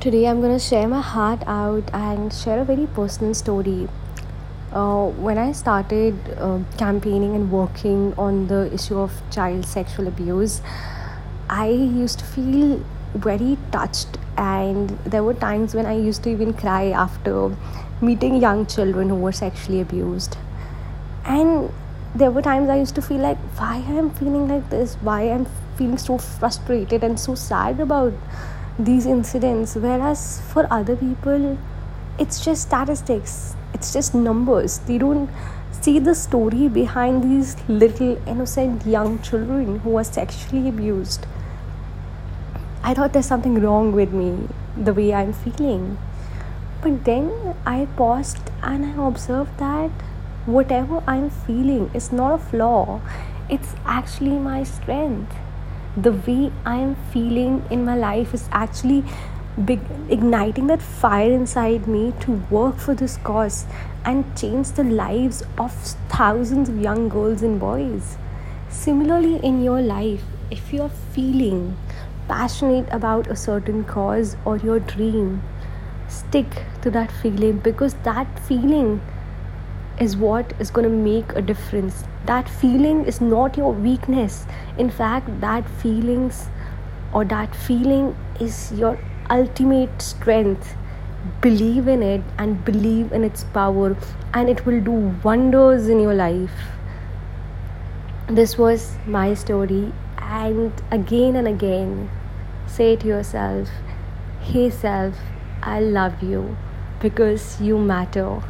Today, I'm going to share my heart out and share a very personal story. Uh, when I started uh, campaigning and working on the issue of child sexual abuse, I used to feel very touched, and there were times when I used to even cry after meeting young children who were sexually abused. And there were times I used to feel like, why I'm feeling like this? Why I'm feeling so frustrated and so sad about these incidents whereas for other people it's just statistics it's just numbers. They don't see the story behind these little innocent young children who are sexually abused. I thought there's something wrong with me the way i'm feeling. But then i paused and i observed that whatever i'm feeling is not a flaw. It's actually my strength the way I am feeling in my life is actually big, igniting that fire inside me to work for this cause and change the lives of thousands of young girls and boys. Similarly, in your life, if you are feeling passionate about a certain cause or your dream, stick to that feeling because that feeling is what is going to make a difference. That feeling is not your weakness. In fact that feelings or that feeling is your ultimate strength. Believe in it and believe in its power and it will do wonders in your life. This was my story and again and again say to yourself hey self i love you because you matter